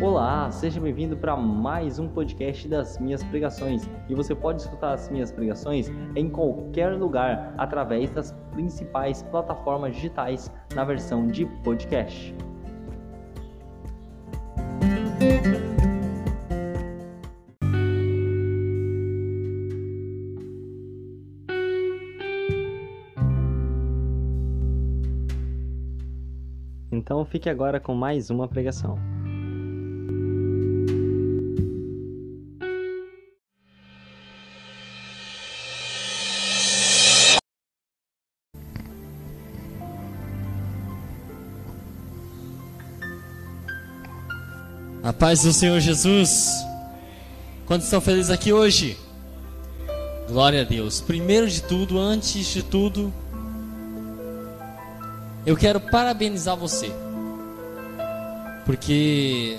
Olá, seja bem-vindo para mais um podcast das minhas pregações. E você pode escutar as minhas pregações em qualquer lugar através das principais plataformas digitais na versão de podcast. Então fique agora com mais uma pregação. A paz do Senhor Jesus. Quantos estão felizes aqui hoje? Glória a Deus. Primeiro de tudo, antes de tudo, eu quero parabenizar você. Porque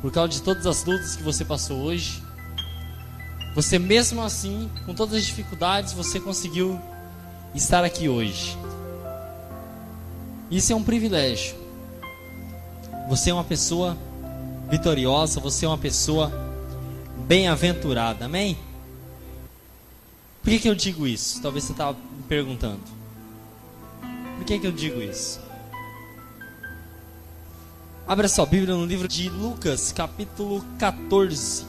por causa de todas as lutas que você passou hoje, você mesmo assim, com todas as dificuldades, você conseguiu estar aqui hoje. Isso é um privilégio. Você é uma pessoa vitoriosa, você é uma pessoa bem-aventurada, amém? Por que, que eu digo isso? Talvez você estava me perguntando. Por que, que eu digo isso? Abra sua Bíblia no livro de Lucas, capítulo 14.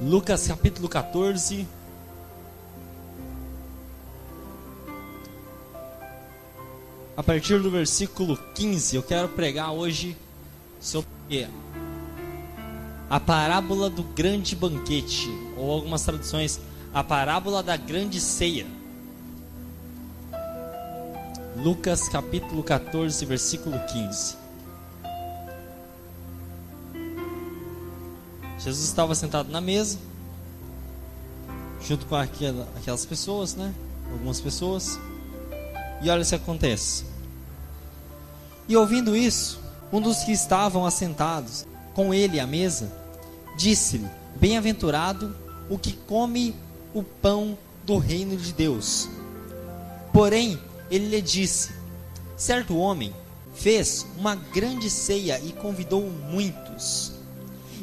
Lucas, capítulo 14. A partir do versículo 15, eu quero pregar hoje sobre a parábola do grande banquete, ou algumas traduções, a parábola da grande ceia. Lucas capítulo 14, versículo 15. Jesus estava sentado na mesa, junto com aquela, aquelas pessoas, né? Algumas pessoas. E olha o que acontece. E ouvindo isso, um dos que estavam assentados com ele à mesa, disse-lhe: Bem-aventurado o que come o pão do reino de Deus. Porém, ele lhe disse: Certo homem fez uma grande ceia e convidou muitos.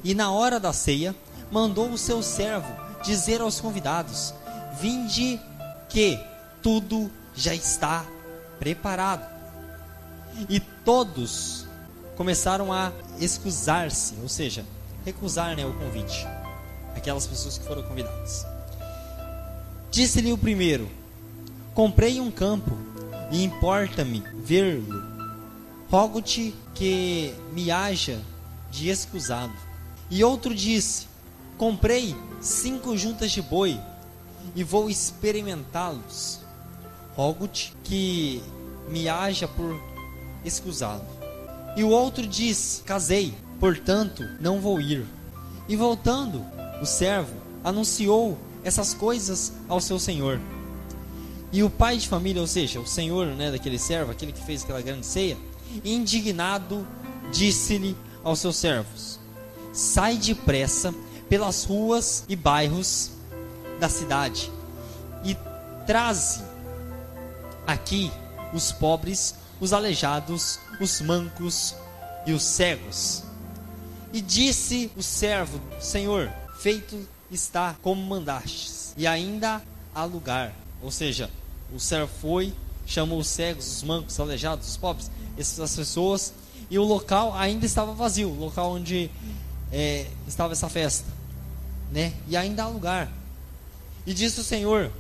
E na hora da ceia, mandou o seu servo dizer aos convidados: Vinde que tudo já está preparado. E todos começaram a excusar-se, ou seja, recusar né, o convite. Aquelas pessoas que foram convidadas. Disse-lhe o primeiro: Comprei um campo e importa-me ver-lo. Rogo-te que me haja de escusado. E outro disse: Comprei cinco juntas de boi e vou experimentá-los. Rogo-te que me haja por escusado. E o outro disse: Casei, portanto não vou ir. E voltando, o servo anunciou essas coisas ao seu senhor. E o pai de família, ou seja, o senhor né, daquele servo, aquele que fez aquela grande ceia, indignado, disse-lhe aos seus servos: Sai depressa pelas ruas e bairros da cidade e traze aqui os pobres, os aleijados, os mancos e os cegos. E disse o servo: Senhor, feito está como mandastes, e ainda há lugar. Ou seja, o servo foi, chamou os cegos, os mancos, os aleijados, os pobres, essas pessoas, e o local ainda estava vazio, o local onde é, estava essa festa, né? E ainda há lugar. E disse o Senhor: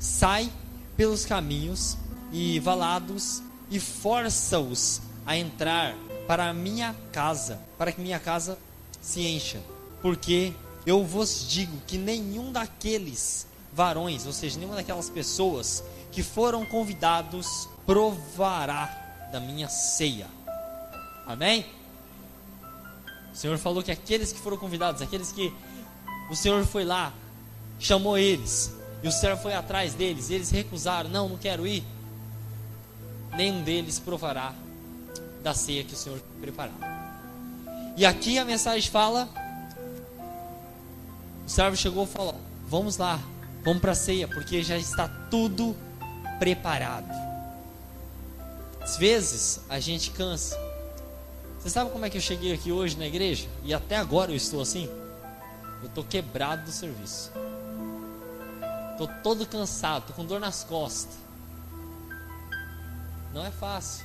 Sai pelos caminhos e valados e força-os a entrar para a minha casa, para que minha casa se encha, porque eu vos digo que nenhum daqueles varões, ou seja, nenhuma daquelas pessoas que foram convidados provará da minha ceia. Amém? O Senhor falou que aqueles que foram convidados, aqueles que o Senhor foi lá, chamou eles, e o servo foi atrás deles, e eles recusaram, não, não quero ir. Nenhum deles provará da ceia que o Senhor preparou. E aqui a mensagem fala o servo chegou e falou: Vamos lá, vamos para a ceia, porque já está tudo preparado. Às vezes a gente cansa. Você sabe como é que eu cheguei aqui hoje na igreja? E até agora eu estou assim? Eu estou quebrado do serviço. Estou todo cansado, estou com dor nas costas. Não é fácil.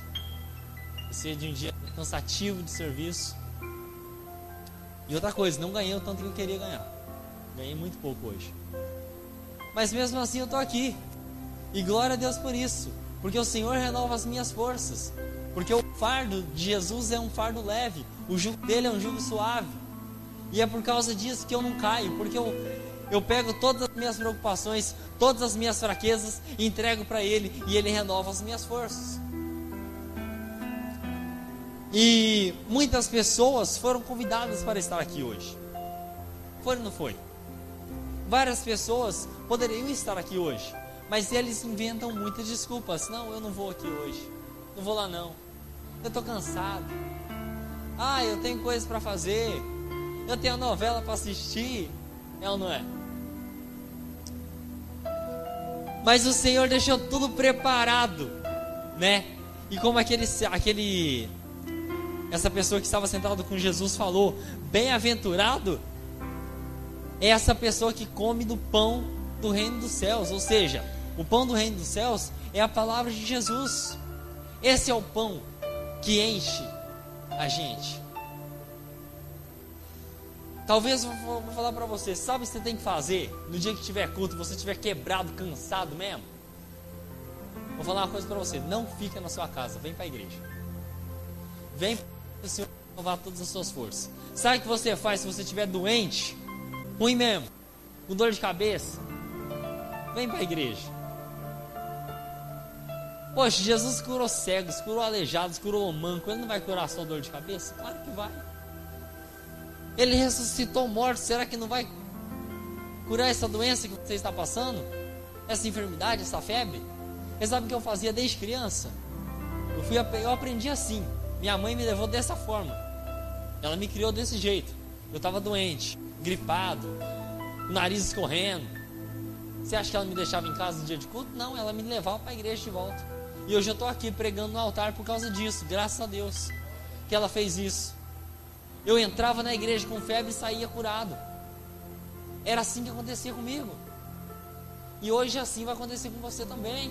Ser de um dia cansativo de serviço. E outra coisa, não ganhei o tanto que eu queria ganhar. Ganhei muito pouco hoje. Mas mesmo assim eu estou aqui. E glória a Deus por isso. Porque o Senhor renova as minhas forças. Porque o fardo de Jesus é um fardo leve. O jugo dele é um jugo suave. E é por causa disso que eu não caio. Porque eu, eu pego todas as minhas preocupações, todas as minhas fraquezas, e entrego para Ele. E Ele renova as minhas forças. E muitas pessoas foram convidadas para estar aqui hoje. Foi ou não foi? Várias pessoas poderiam estar aqui hoje, mas eles inventam muitas desculpas. Não, eu não vou aqui hoje. Não vou lá não. Eu estou cansado. Ah, eu tenho coisas para fazer. Eu tenho novela para assistir. É ou não é? Mas o Senhor deixou tudo preparado, né? E como aquele aquele essa pessoa que estava sentada com Jesus falou: Bem-aventurado é essa pessoa que come do pão do reino dos céus. Ou seja, o pão do reino dos céus é a palavra de Jesus. Esse é o pão que enche a gente. Talvez eu vou falar para você, sabe o que você tem que fazer no dia que tiver culto, você estiver quebrado, cansado mesmo? Vou falar uma coisa para você, não fica na sua casa, vem para a igreja. Vem o Senhor renovar todas as suas forças. Sabe o que você faz se você estiver doente? Ruim mesmo, com dor de cabeça? Vem para a igreja. Poxa, Jesus curou cegos, curou aleijados, curou manco. Ele não vai curar só dor de cabeça? Claro que vai. Ele ressuscitou mortos. Será que não vai curar essa doença que você está passando? Essa enfermidade, essa febre? Você sabe o que eu fazia desde criança? Eu, fui, eu aprendi assim. Minha mãe me levou dessa forma. Ela me criou desse jeito. Eu estava doente, gripado, nariz escorrendo. Você acha que ela me deixava em casa no dia de culto? Não, ela me levava para a igreja de volta. E hoje eu estou aqui pregando no altar por causa disso, graças a Deus que ela fez isso. Eu entrava na igreja com febre e saía curado. Era assim que acontecia comigo. E hoje assim vai acontecer com você também.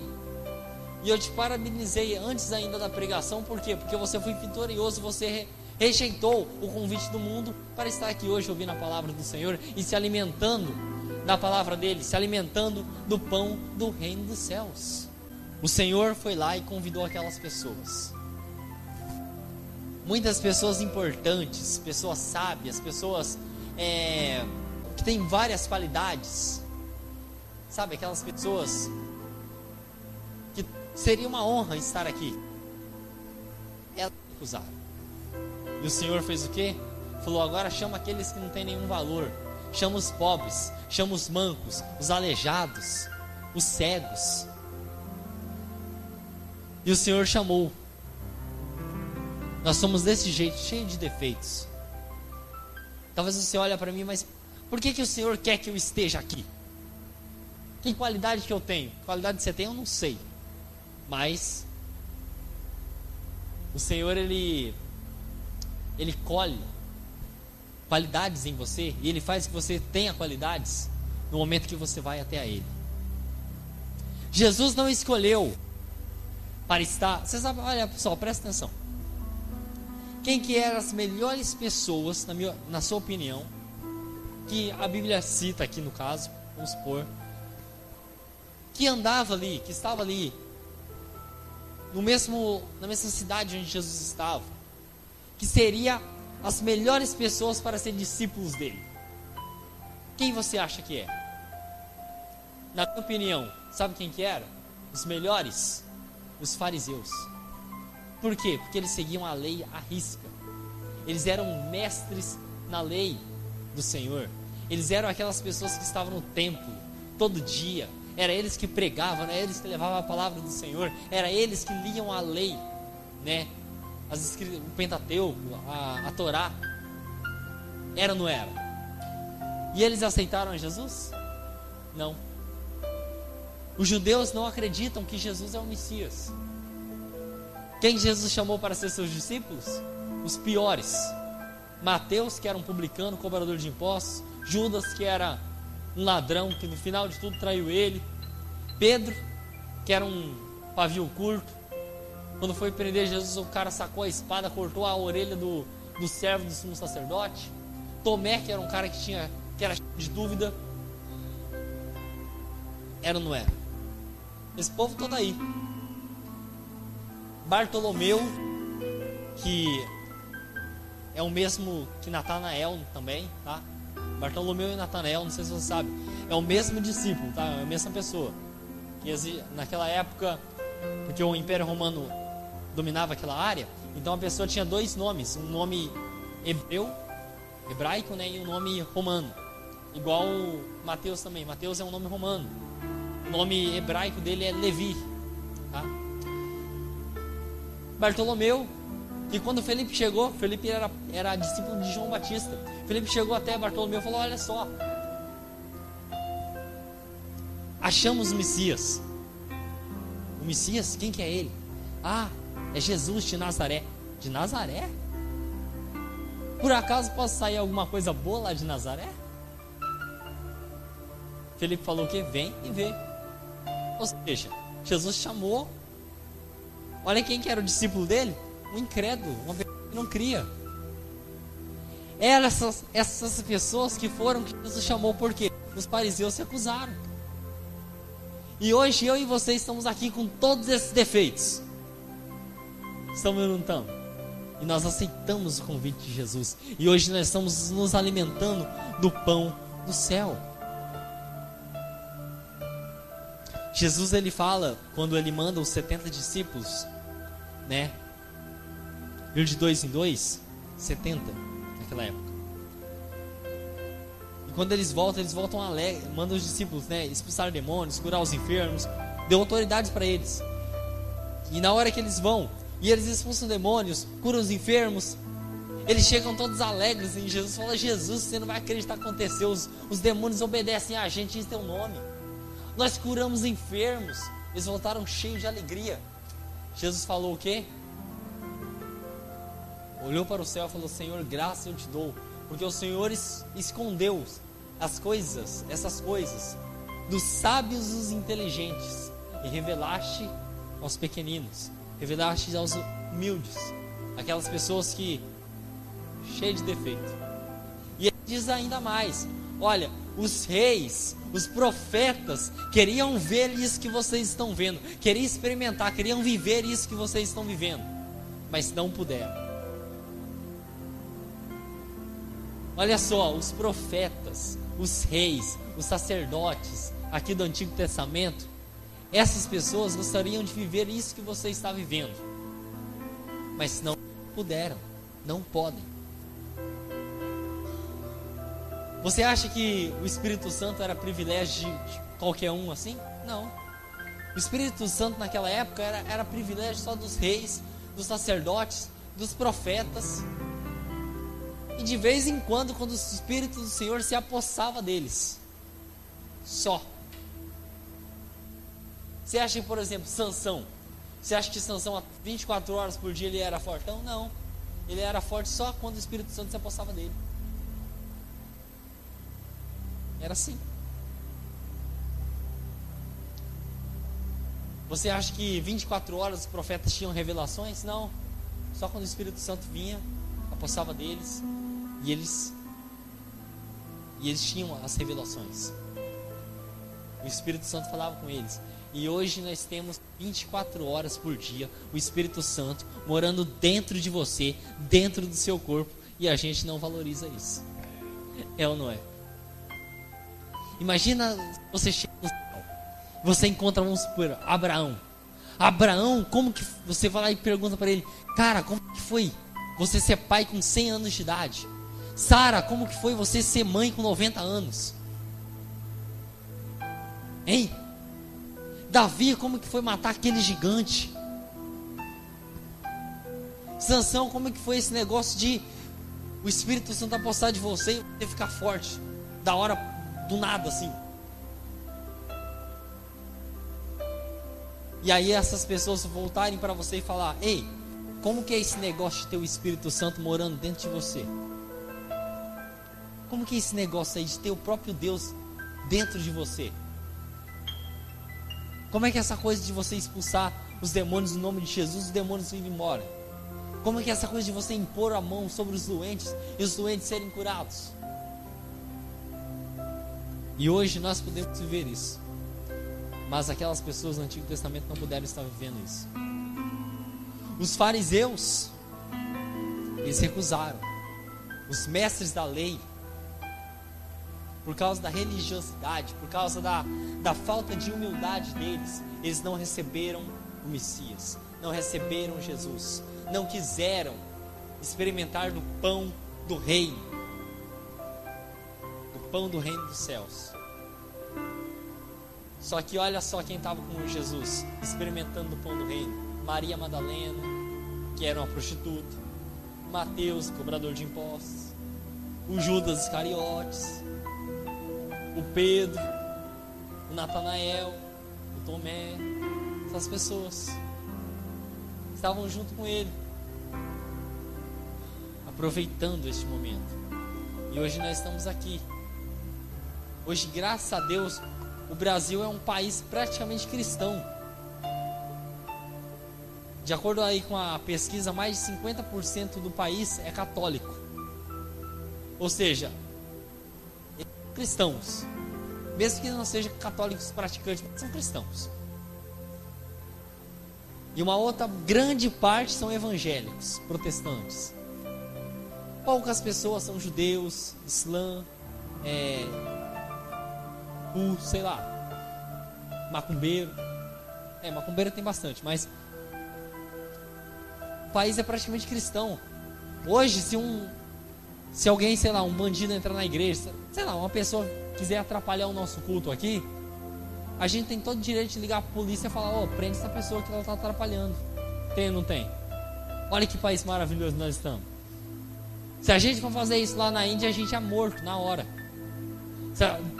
E eu te parabenizei antes ainda da pregação, por quê? Porque você foi vitorioso, você rejeitou o convite do mundo para estar aqui hoje ouvindo a palavra do Senhor e se alimentando da palavra dele, se alimentando do pão do reino dos céus. O Senhor foi lá e convidou aquelas pessoas. Muitas pessoas importantes, pessoas sábias, pessoas é, que têm várias qualidades. Sabe, aquelas pessoas que seria uma honra estar aqui. Elas recusaram. E o Senhor fez o quê? Falou: agora chama aqueles que não têm nenhum valor. Chama os pobres, chama os mancos, os aleijados, os cegos. E o Senhor chamou. Nós somos desse jeito, cheio de defeitos. Talvez você olhe para mim, mas por que, que o Senhor quer que eu esteja aqui? Que qualidade que eu tenho? Qualidade que você tem, eu não sei. Mas o Senhor ele ele colhe qualidades em você e ele faz que você tenha qualidades no momento que você vai até a ele. Jesus não escolheu para estar. Você sabe, olha pessoal, presta atenção. Quem que eram as melhores pessoas, na, minha, na sua opinião, que a Bíblia cita aqui no caso, vamos supor, que andava ali, que estava ali, no mesmo, na mesma cidade onde Jesus estava, que seria as melhores pessoas para ser discípulos dele. Quem você acha que é? Na minha opinião, sabe quem que era? Os melhores? Os fariseus. Por quê? Porque eles seguiam a lei à risca. Eles eram mestres na lei do Senhor. Eles eram aquelas pessoas que estavam no templo todo dia. Era eles que pregavam, era eles que levavam a palavra do Senhor, era eles que liam a lei, né? As, o Pentateuco, a, a Torá. Era ou não era? E eles aceitaram Jesus? Não. Os judeus não acreditam que Jesus é o Messias. Quem Jesus chamou para ser seus discípulos? Os piores. Mateus, que era um publicano, cobrador de impostos. Judas, que era um ladrão, que no final de tudo traiu ele. Pedro, que era um pavio curto. Quando foi prender Jesus, o cara sacou a espada, cortou a orelha do, do servo do sumo sacerdote. Tomé, que era um cara que tinha que era de dúvida. Era ou não era? Esse povo todo aí. Bartolomeu, que é o mesmo que Natanael também, tá? Bartolomeu e Natanael, não sei se você sabe, é o mesmo discípulo, tá? É a mesma pessoa. Que naquela época, porque o Império Romano dominava aquela área, então a pessoa tinha dois nomes, um nome hebreu, hebraico, né, e um nome romano. Igual Mateus também. Mateus é um nome romano. O nome hebraico dele é Levi, tá? Bartolomeu, e quando Felipe chegou, Felipe era, era discípulo de João Batista. Felipe chegou até Bartolomeu e falou: Olha só, achamos o Messias. O Messias, quem que é ele? Ah, é Jesus de Nazaré. De Nazaré? Por acaso posso sair alguma coisa boa lá de Nazaré? Felipe falou que vem e vê. Ou seja, Jesus chamou. Olha quem que era o discípulo dele? Um incrédulo, uma pessoa que não cria. Eram essas, essas pessoas que foram que Jesus chamou porque os fariseus se acusaram. E hoje eu e você estamos aqui com todos esses defeitos. Estamos ou não estamos? E nós aceitamos o convite de Jesus. E hoje nós estamos nos alimentando do pão do céu. Jesus ele fala quando ele manda os 70 discípulos, né? Ir de dois em dois, 70 naquela época. Quando eles voltam, eles voltam alegres, mandam os discípulos, né, expulsar demônios, curar os enfermos, deu autoridade para eles. E na hora que eles vão, e eles expulsam demônios, curam os enfermos, eles chegam todos alegres e Jesus fala: Jesus, você não vai acreditar que aconteceu. Os, os demônios obedecem a gente em teu nome. Nós curamos enfermos. Eles voltaram cheios de alegria. Jesus falou o quê? Olhou para o céu e falou: Senhor, graça eu te dou, porque o Senhor escondeu as coisas, essas coisas, dos sábios e dos inteligentes, e revelaste aos pequeninos, revelaste aos humildes, aquelas pessoas que cheias de defeito. E ele diz ainda mais: olha, os reis, os profetas queriam ver isso que vocês estão vendo, queriam experimentar, queriam viver isso que vocês estão vivendo, mas não puderam. Olha só, os profetas, os reis, os sacerdotes aqui do Antigo Testamento, essas pessoas gostariam de viver isso que você está vivendo, mas não puderam, não podem. Você acha que o Espírito Santo era privilégio de qualquer um assim? Não. O Espírito Santo naquela época era, era privilégio só dos reis, dos sacerdotes, dos profetas e de vez em quando, quando o Espírito do Senhor se apossava deles. Só. Você acha que, por exemplo, Sansão, você acha que Sansão 24 horas por dia ele era fortão? Não. Ele era forte só quando o Espírito Santo se apossava dele. Era assim. Você acha que 24 horas os profetas tinham revelações? Não. Só quando o Espírito Santo vinha, apossava deles, e eles e eles tinham as revelações. O Espírito Santo falava com eles. E hoje nós temos 24 horas por dia o Espírito Santo morando dentro de você, dentro do seu corpo, e a gente não valoriza isso. É ou não é? Imagina você chega você encontra, vamos supor, Abraão. Abraão, como que você vai lá e pergunta para ele, cara, como que foi você ser pai com 100 anos de idade? Sara, como que foi você ser mãe com 90 anos? Hein? Davi, como que foi matar aquele gigante? Sansão, como que foi esse negócio de o Espírito Santo apostar de você e você ficar forte? Da hora, do nada assim. E aí essas pessoas voltarem para você e falar: "Ei, como que é esse negócio de ter o Espírito Santo morando dentro de você? Como que é esse negócio aí de ter o próprio Deus dentro de você? Como é que é essa coisa de você expulsar os demônios no nome de Jesus, os demônios irem embora? Como é que é essa coisa de você impor a mão sobre os doentes e os doentes serem curados? E hoje nós podemos viver isso. Mas aquelas pessoas no Antigo Testamento não puderam estar vivendo isso. Os fariseus, eles recusaram. Os mestres da lei, por causa da religiosidade, por causa da, da falta de humildade deles, eles não receberam o Messias, não receberam Jesus, não quiseram experimentar do pão do reino, do pão do reino dos céus. Só que olha só quem estava com Jesus, experimentando do pão do reino: Maria Madalena, que era uma prostituta, Mateus, cobrador de impostos, o Judas Iscariotes, o Pedro, o Natanael, o Tomé, essas pessoas. Estavam junto com ele, aproveitando este momento. E hoje nós estamos aqui. Hoje, graças a Deus, o Brasil é um país praticamente cristão. De acordo aí com a pesquisa, mais de 50% do país é católico. Ou seja, cristãos. Mesmo que não sejam católicos praticantes, mas são cristãos. E uma outra grande parte são evangélicos, protestantes. Poucas pessoas são judeus, islã, é, sei lá, macumbeiro. É, macumbeiro tem bastante, mas o país é praticamente cristão. Hoje, se um se alguém, sei lá, um bandido entrar na igreja, sei lá, uma pessoa quiser atrapalhar o nosso culto aqui, a gente tem todo o direito de ligar para a polícia e falar: Ó, oh, prende essa pessoa que ela está atrapalhando. Tem ou não tem? Olha que país maravilhoso nós estamos. Se a gente for fazer isso lá na Índia, a gente é morto na hora.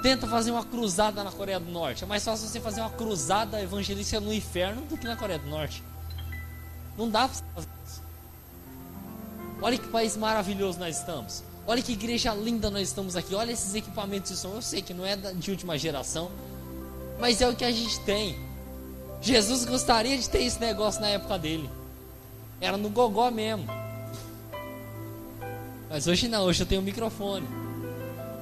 Tenta fazer uma cruzada na Coreia do Norte. É mais fácil você fazer uma cruzada evangelista no inferno do que na Coreia do Norte. Não dá para fazer isso. Olha que país maravilhoso nós estamos. Olha que igreja linda nós estamos aqui. Olha esses equipamentos de som. Eu sei que não é de última geração, mas é o que a gente tem. Jesus gostaria de ter esse negócio na época dele. Era no gogó mesmo. Mas hoje não, hoje eu tenho um microfone.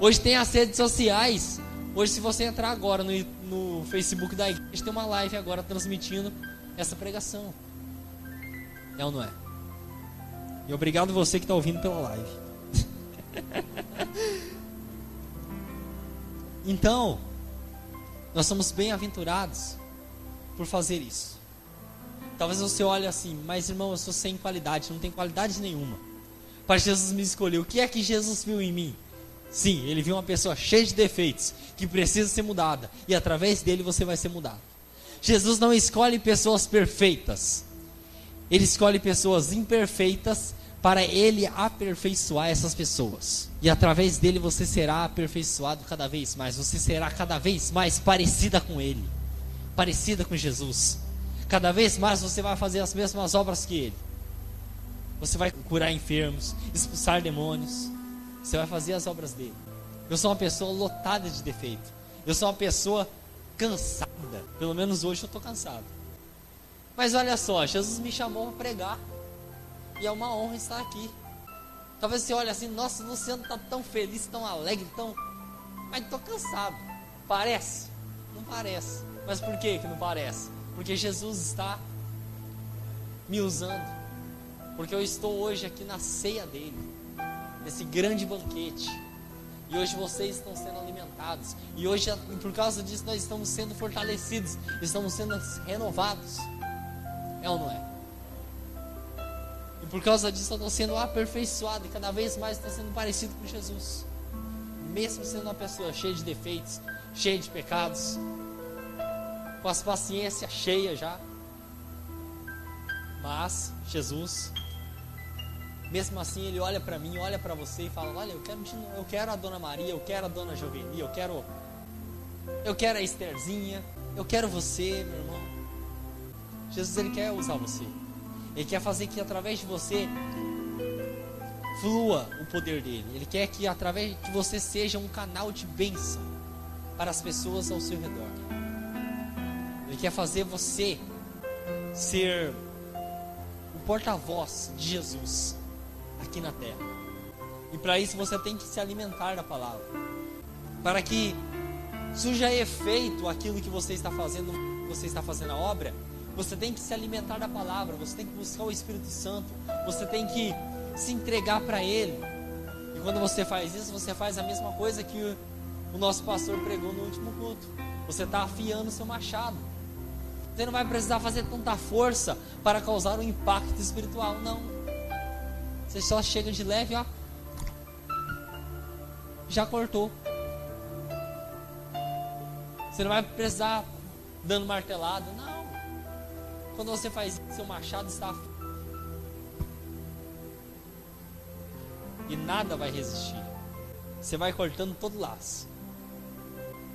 Hoje tem as redes sociais. Hoje, se você entrar agora no, no Facebook da igreja, tem uma live agora transmitindo essa pregação. É ou não é? E obrigado você que está ouvindo pela live. então, nós somos bem-aventurados por fazer isso. Talvez você olhe assim, mas irmão, eu sou sem qualidade, não tenho qualidade nenhuma. Para Jesus me escolher, o que é que Jesus viu em mim? Sim, ele viu uma pessoa cheia de defeitos, que precisa ser mudada, e através dele você vai ser mudado. Jesus não escolhe pessoas perfeitas, ele escolhe pessoas imperfeitas para ele aperfeiçoar essas pessoas. E através dele você será aperfeiçoado cada vez mais, você será cada vez mais parecida com ele, parecida com Jesus. Cada vez mais você vai fazer as mesmas obras que ele. Você vai curar enfermos, expulsar demônios. Você vai fazer as obras dele. Eu sou uma pessoa lotada de defeito. Eu sou uma pessoa cansada. Pelo menos hoje eu estou cansado. Mas olha só, Jesus me chamou para pregar. E é uma honra estar aqui. Talvez você olhe assim, nossa, o Luciano está tão feliz, tão alegre, tão. Mas estou cansado. Parece? Não parece. Mas por que, que não parece? Porque Jesus está me usando. Porque eu estou hoje aqui na ceia dele, nesse grande banquete. E hoje vocês estão sendo alimentados. E hoje, por causa disso, nós estamos sendo fortalecidos. Estamos sendo renovados. É ou não é? por causa disso eu estou sendo aperfeiçoado e cada vez mais estou sendo parecido com Jesus. Mesmo sendo uma pessoa cheia de defeitos, cheia de pecados, com as paciência cheia já. Mas Jesus, mesmo assim, ele olha para mim, olha para você e fala: Olha, eu quero, eu quero a Dona Maria, eu quero a Dona Joveni, eu quero, eu quero a Estherzinha, eu quero você, meu irmão. Jesus ele quer usar você. Ele quer fazer que através de você flua o poder dele. Ele quer que através de você seja um canal de bênção para as pessoas ao seu redor. Ele quer fazer você ser o porta-voz de Jesus aqui na terra. E para isso você tem que se alimentar da palavra. Para que surja efeito aquilo que você está fazendo, você está fazendo a obra, você tem que se alimentar da palavra, você tem que buscar o Espírito Santo, você tem que se entregar para Ele. E quando você faz isso, você faz a mesma coisa que o nosso pastor pregou no último culto. Você está afiando seu machado. Você não vai precisar fazer tanta força para causar um impacto espiritual, não. Você só chega de leve, ó. Já cortou. Você não vai precisar dando martelada, não. Quando você faz isso, seu machado está e nada vai resistir. Você vai cortando todo laço.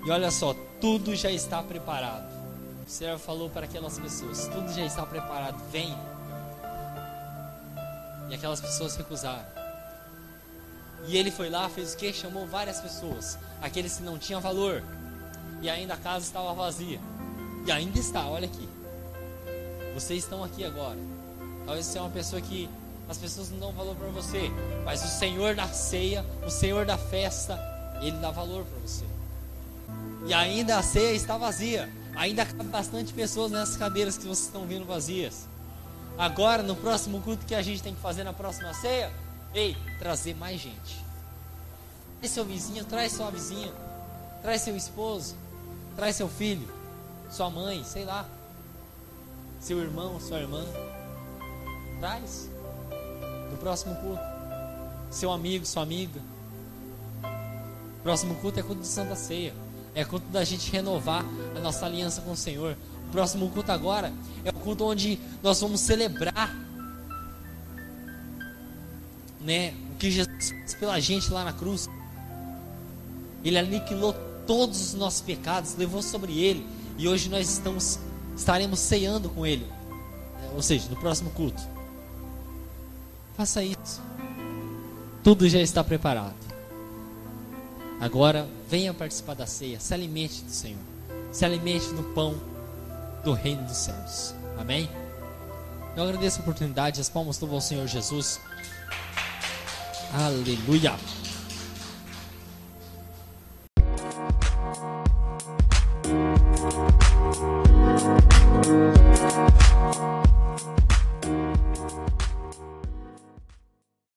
E olha só, tudo já está preparado. O Senhor falou para aquelas pessoas: tudo já está preparado, vem. E aquelas pessoas recusaram. E ele foi lá, fez o que? Chamou várias pessoas, aqueles que não tinham valor. E ainda a casa estava vazia. E ainda está, olha aqui. Vocês estão aqui agora. Talvez você é uma pessoa que as pessoas não dão valor para você, mas o Senhor da ceia, o Senhor da festa, ele dá valor para você. E ainda a ceia está vazia, ainda cabe bastante pessoas nessas cadeiras que vocês estão vendo vazias. Agora, no próximo culto que a gente tem que fazer na próxima ceia, ei, trazer mais gente. Traz seu vizinho, traz sua vizinha, traz seu esposo, traz seu filho, sua mãe, sei lá, seu irmão, sua irmã. Traz no próximo culto. Seu amigo, sua amiga. Próximo culto é culto de Santa Ceia. É culto da gente renovar a nossa aliança com o Senhor. Próximo culto agora é o culto onde nós vamos celebrar né, o que Jesus fez pela gente lá na cruz. Ele aniquilou todos os nossos pecados, levou sobre ele, e hoje nós estamos estaremos ceando com ele. Ou seja, no próximo culto. Faça isso. Tudo já está preparado. Agora venha participar da ceia. Se alimente do Senhor. Se alimente do pão do reino dos céus. Amém? Eu agradeço a oportunidade. As palmas louvam ao Senhor Jesus. Aleluia.